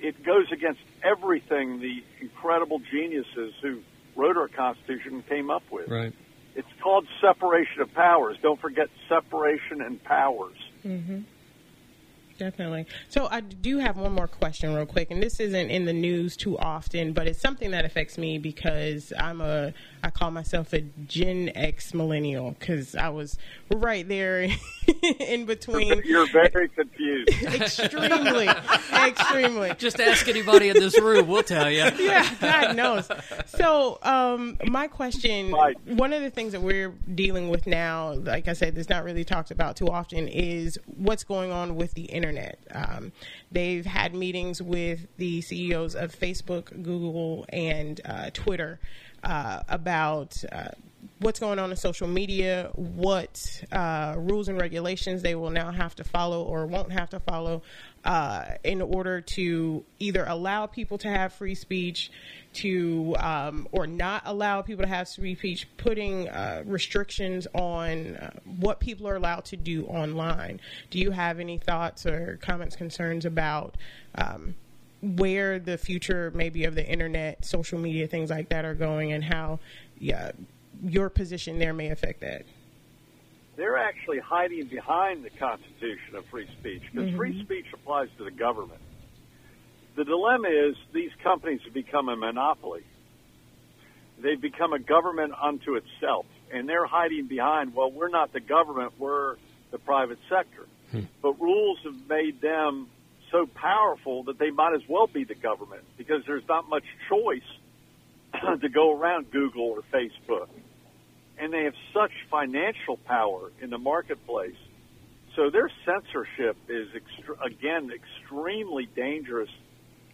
it goes against everything the incredible geniuses who wrote our Constitution came up with. Right. It's called separation of powers. Don't forget separation and powers. Mm-hmm. Definitely. So I do have one more question, real quick, and this isn't in the news too often, but it's something that affects me because I'm a I call myself a Gen X millennial because I was right there in between. You're very confused. extremely, extremely. Just ask anybody in this room. We'll tell you. yeah, God knows. So, um, my question Right. one of the things that we're dealing with now, like I said, that's not really talked about too often, is what's going on with the internet. Um, they've had meetings with the CEOs of Facebook, Google, and uh, Twitter uh, about. Uh, What's going on in social media? What uh, rules and regulations they will now have to follow or won't have to follow uh, in order to either allow people to have free speech, to um, or not allow people to have free speech, putting uh, restrictions on uh, what people are allowed to do online. Do you have any thoughts or comments, concerns about? Um, where the future maybe of the internet, social media, things like that are going, and how yeah, your position there may affect that. They're actually hiding behind the Constitution of free speech because free mm-hmm. speech applies to the government. The dilemma is these companies have become a monopoly. They've become a government unto itself, and they're hiding behind, well, we're not the government, we're the private sector. Hmm. But rules have made them so powerful that they might as well be the government because there's not much choice to go around Google or Facebook. And they have such financial power in the marketplace. So their censorship is, extre- again, extremely dangerous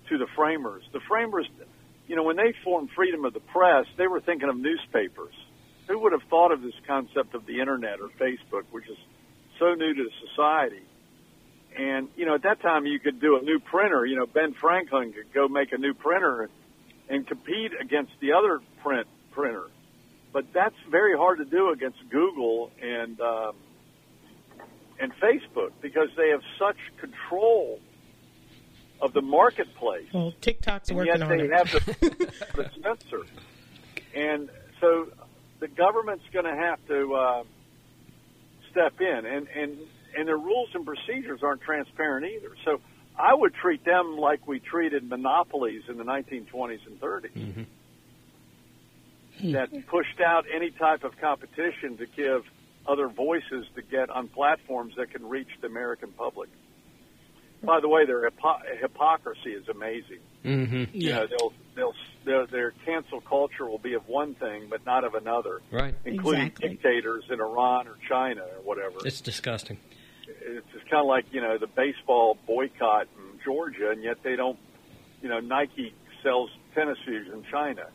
to the framers. The framers, you know, when they formed freedom of the press, they were thinking of newspapers. Who would have thought of this concept of the internet or Facebook, which is so new to society? And, you know, at that time you could do a new printer. You know, Ben Franklin could go make a new printer and, and compete against the other print printer. But that's very hard to do against Google and um, and Facebook because they have such control of the marketplace Well, TikTok's and working yet on they it. have the, the censor. And so the government's going to have to uh, step in, and and and their rules and procedures aren't transparent either. So I would treat them like we treated monopolies in the 1920s and 30s. That pushed out any type of competition to give other voices to get on platforms that can reach the American public. By the way, their hypo- hypocrisy is amazing. Mm-hmm. You know, they'll they'll their, their cancel culture will be of one thing, but not of another, Right. including Exactly. dictators in Iran or China or whatever. It's disgusting. It's just kind of like you know the baseball boycott in Georgia, and yet they don't. You know, Nike sells tennis shoes in China.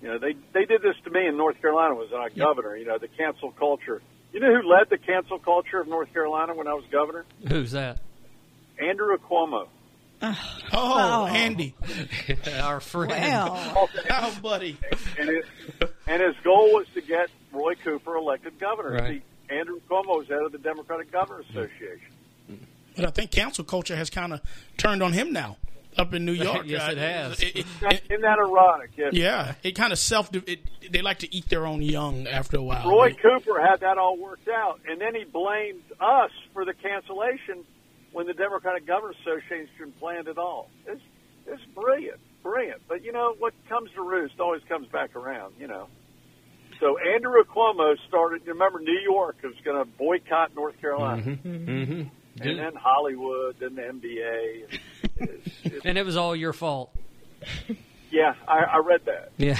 You know, they they did this to me in North Carolina. Was I was governor? You know, the cancel culture. You know who led the cancel culture of North Carolina when I was governor? Who's that? Andrew Cuomo. Oh, oh. oh Andy. Our friend. Well, Oh, buddy. and it, and his goal was to get Roy Cooper elected governor. Right. See, Andrew Cuomo is head of the Democratic Governors Association. But I think council culture has kind of turned on him now up in New York. Yes, it has. it- it- Isn't that ironic? Yes. yeah, it kind of self. It, they like to eat their own young after a while. Roy They- Cooper had that all worked out, and then he blamed us for the cancellation when the Democratic Governors Association planned it all. It's it's brilliant, brilliant. But you know what comes to roost always comes back around. You know. So Andrew Cuomo started. You remember New York was going to boycott North Carolina, Mm-hmm. and then Hollywood, then the NBA. It's, it's, And it was all your fault. yeah, I, I read that. Yeah.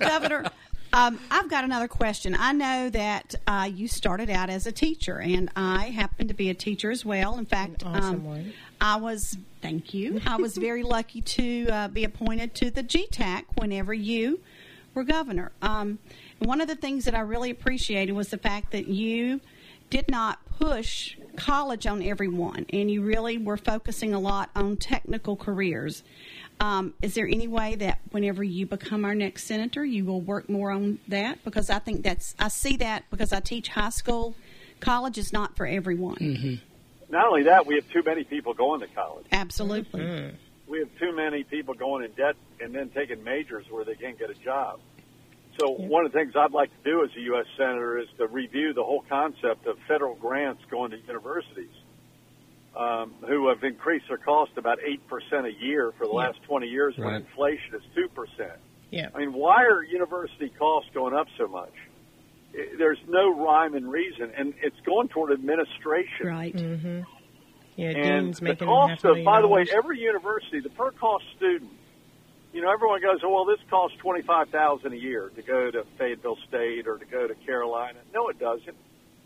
Governor, um, I've got another question. I know that uh, you started out as a teacher, and I happen to be a teacher as well. In fact, Awesome um. I was, thank you, I was very lucky to uh, be appointed to the GTAC whenever you were governor. Um, one of the things that I really appreciated was the fact that you did not push college on everyone, and you really were focusing a lot on technical careers. Um, is there any way that whenever you become our next senator, you will work more on that? Because I think that's I see that because I teach high school. College is not for everyone. Not only that, we have too many people going to college. Absolutely. We have too many people going in debt and then taking majors where they can't get a job. So one of the things I'd like to do as a U.S. senator is to review the whole concept of federal grants going to universities, um, who have increased their cost about eight percent a year for the Yeah. last twenty years, when inflation is two percent. Yeah. I mean, why are university costs going up so much? I- There's no rhyme and reason, and it's going toward administration. Right. Mm-hmm. Yeah, And Dean's the cost of, by the way, every university, the per cost student, you know, everyone goes, oh, well, this costs twenty five thousand a year to go to Fayetteville State or to go to Carolina. No, it doesn't.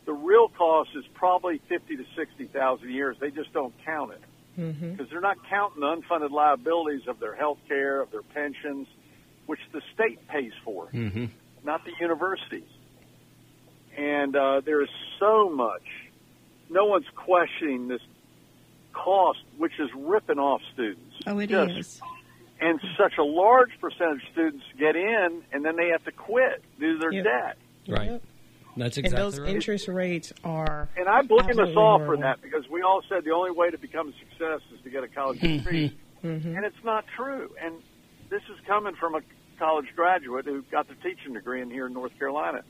The real cost is probably fifty to sixty thousand a year. They just don't count it Mhm. because they're not counting the unfunded liabilities of their health care, of their pensions, which the state pays for, Mm-hmm. not the universities. And uh, there is so much. No one's questioning this cost, which is ripping off students. Oh, it Just- is. And such a large percentage of students get in, and then they have to quit due to their Yep. debt. Right. Yep. That's exactly And those right. interest rates are. And I blame us Absolutely all for that because we all said the only way to become a success is to get a college degree. Mhm. And it's not true. And this is coming from a college graduate who got the teaching degree in here in North Carolina.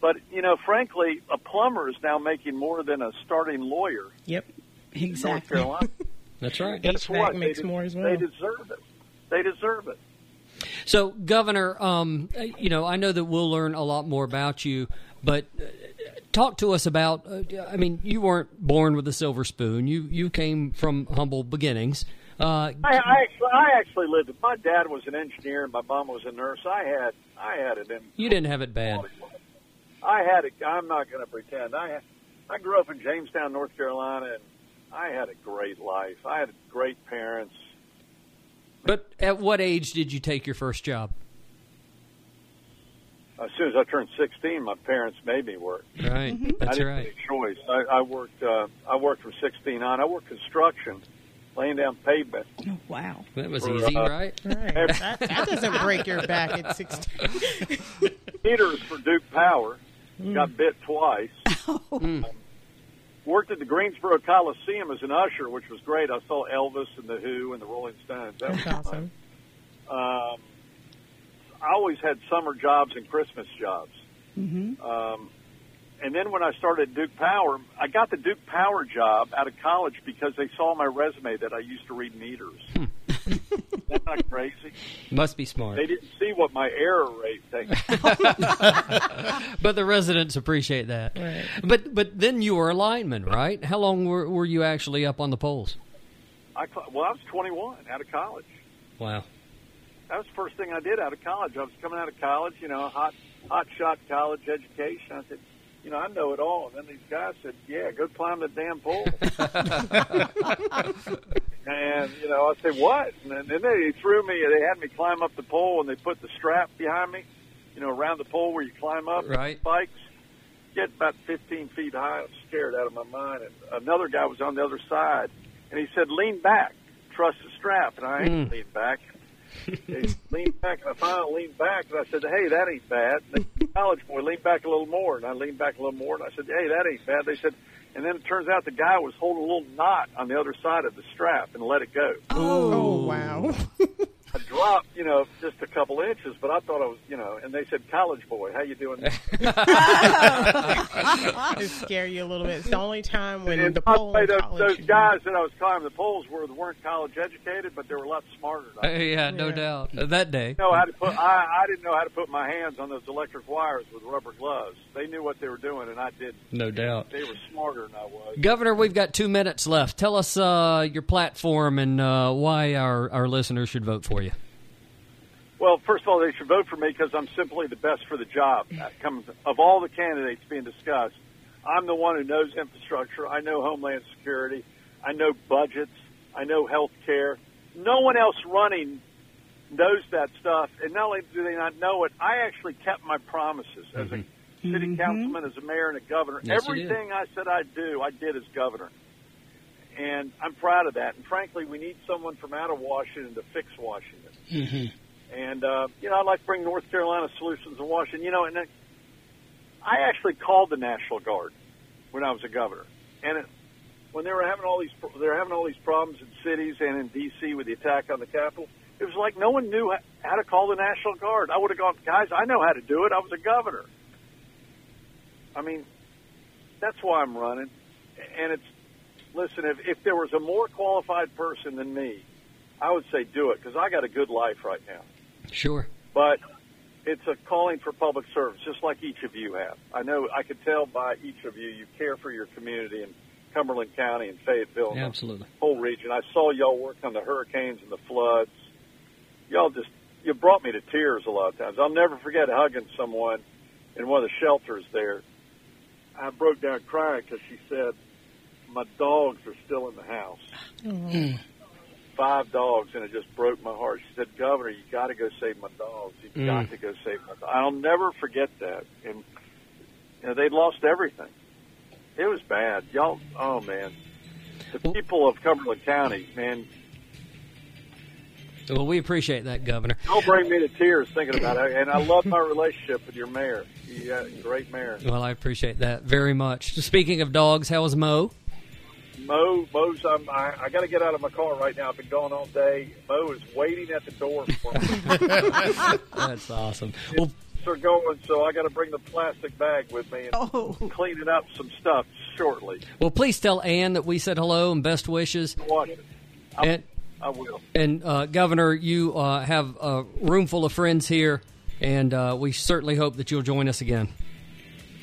But, you know, frankly, a plumber is now making more than a starting lawyer Yep. In North Exactly. Carolina. That's right. Guess HVAC what? makes they, de- more as well. They deserve it. They deserve it. So, Governor, um, you know, I know that we'll learn a lot more about you, but uh, talk to us about. Uh, I mean, you weren't born with a silver spoon. You you came from humble beginnings. Uh, I, I actually, I actually lived. it. My dad was an engineer, and my mom was a nurse. I had, I had it in. you didn't have it bad. I had it. I'm not going to pretend. I, I grew up in Jamestown, North Carolina, and I had a great life. I had great parents. But at what age did you take your first job? As soon as I turned 16, my parents made me work. Right. I That's didn't right. have a choice. I, I worked. Uh, I worked from 16 on. I worked construction, laying down pavement. Oh, wow. That was For, easy, uh, right? Right. that, that doesn't break your back at 16. Meters for Duke Power. Got bit twice. Mm. Worked at the Greensboro Coliseum as an usher, which was great. I saw Elvis and the Who and the Rolling Stones. That was That's fun. awesome. Um, I always had summer jobs and Christmas jobs. Mm-hmm. Um, and then when I started at Duke Power, I got the Duke Power job out of college because they saw my resume that I used to read meters. That's not crazy. Must be smart. They didn't see what my error rate thing. But the residents appreciate that. Right. But but then you were a lineman, right? How long were, were you actually up on the poles? I well, I was 21 out of college. Wow. That was the first thing I did out of college. I was coming out of college, you know, hot hot shot college education. I said, you know, I know it all. And then these guys said, yeah, go climb the damn pole. and you know, I said, what? And then, then they threw me. They had me climb up the pole, and they put the strap behind me, you know, around the pole where you climb up. Right. Spikes. Get about 15 feet high. I was scared out of my mind. And another guy was on the other side, and he said, lean back, trust the strap. And I ain't Mm. leaned back. He leaned back, and I finally leaned back, and I said, "Hey, that ain't bad." And the college boy leaned back a little more, and I leaned back a little more, and I said, "Hey, that ain't bad." They said, and then it turns out the guy was holding a little knot on the other side of the strap and let it go. Oh, oh wow. I dropped, you know, just a couple inches, but I thought I was, you know, and they said, college boy, how you doing? it scare you a little bit. It's the only time when and the by the pole way, in those, college those guys that I was climbing the poles were weren't college educated, but they were a lot smarter than I yeah, no Yeah. doubt. Uh, That day. know how to put. I, I didn't know how to put my hands on those electric wires with rubber gloves. They knew what they were doing, and I didn't. No doubt. They were smarter than I was. Governor, we've got two minutes left. Tell us uh, your platform and uh, why our, our listeners should vote for you. Well, first of all, they should vote for me because I'm simply the best for the job. Uh, Come of all the candidates being discussed, I'm the one who knows infrastructure. I know homeland security. I know budgets. I know health care. No one else running knows that stuff. And not only do they not know it, I actually kept my promises as a city councilman, as a mayor, and a governor. Yes. Everything I said I'd do, I did as governor. And I'm proud of that. And frankly, we need someone from out of Washington to fix Washington. And, uh, you know, I'd like to bring North Carolina solutions to Washington. You know, and I actually called the National Guard when I was a governor. And it, when they were having all these, they were having all these problems in cities and in D.C. with the attack on the Capitol, it was like no one knew how to call the National Guard. I would have gone, guys, I know how to do it. I was a governor. I mean, that's why I'm running. And it's, listen, if, if there was a more qualified person than me, I would say do it because I got a good life right now Sure. but it's a calling for public service, just like each of you have. I know I could tell by each of you, you care for your community in Cumberland County and Fayetteville, and the Absolutely. whole region. I saw y'all work on the hurricanes and the floods. Y'all just you brought me to tears a lot of times. I'll never forget hugging someone in one of the shelters there. I broke down crying because she said, "My dogs are still in the house." Mm. Five dogs, and it just broke my heart. She said, "Governor, you got to go save my dogs. You Mm. got to go save my." Dogs. I'll never forget that. And you know, they'd lost everything. It was bad, y'all. Oh man, the people of Cumberland County, man, Well, we appreciate that, Governor. don't bring me to tears thinking about it. And I love my relationship with your mayor. A great mayor. Well, I appreciate that very much. Speaking of dogs, how was Mo? Mo, Mo's. I'm, I, I got to get out of my car right now. I've been gone all day. Mo is waiting at the door for me. That's awesome. Well, They're going, so I got to bring the plastic bag with me and Oh. cleaning up some stuff shortly. well, please tell Ann that we said hello and best wishes. I, And I will. and uh, Governor, you uh, have a room full of friends here, and uh, we certainly hope that you'll join us again.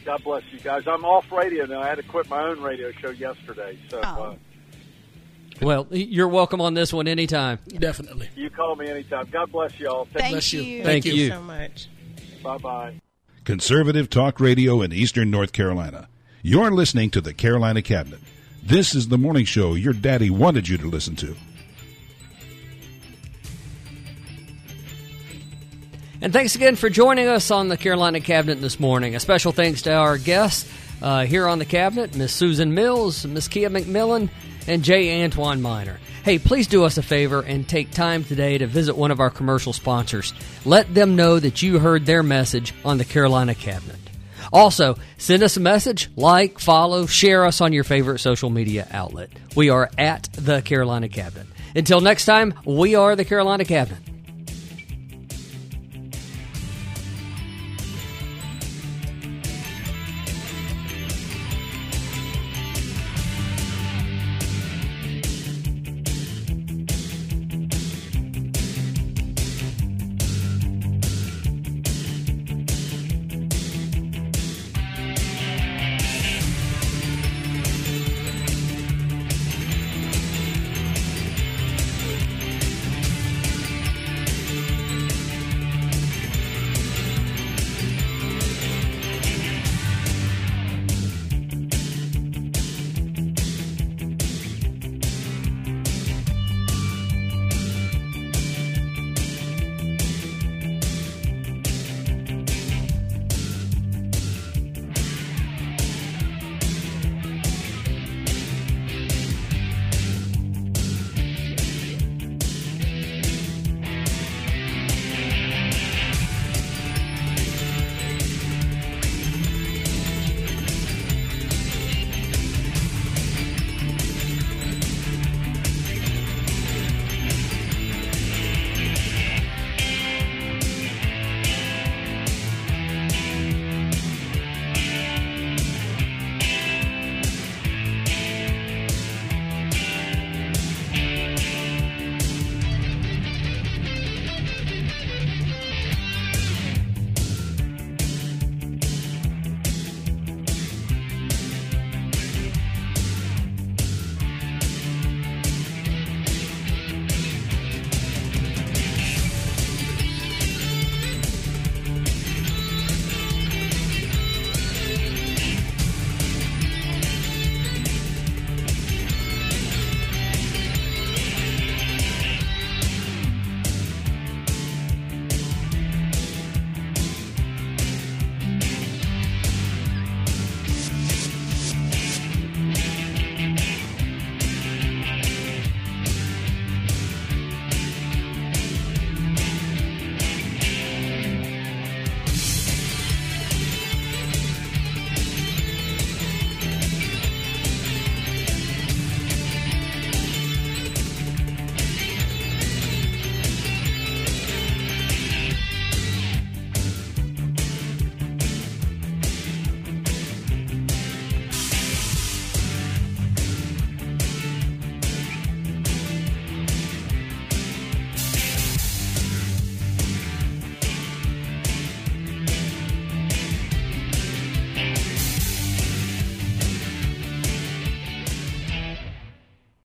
God bless you guys. I'm off radio now. I had to quit my own radio show yesterday, so uh, Oh. Well, you're welcome on this one anytime. Definitely. you call me anytime. God bless y'all. Take Thank bless you. you. Thank you. you. so much. Bye bye. Conservative talk radio in Eastern North Carolina. You're listening to the Carolina Cabinet. This is the morning show your daddy wanted you to listen to. And thanks again for joining us on the Carolina Cabinet this morning. A special thanks to our guests uh, here on the Cabinet, Miss Susan Mills, Miss Kia McMillan, and Jay Antoine Miner. Hey, please do us a favor and take time today to visit one of our commercial sponsors. Let them know that you heard their message on the Carolina Cabinet. Also, send us a message, like, follow, share us on your favorite social media outlet. We are at the Carolina Cabinet. Until next time, we are the Carolina Cabinet.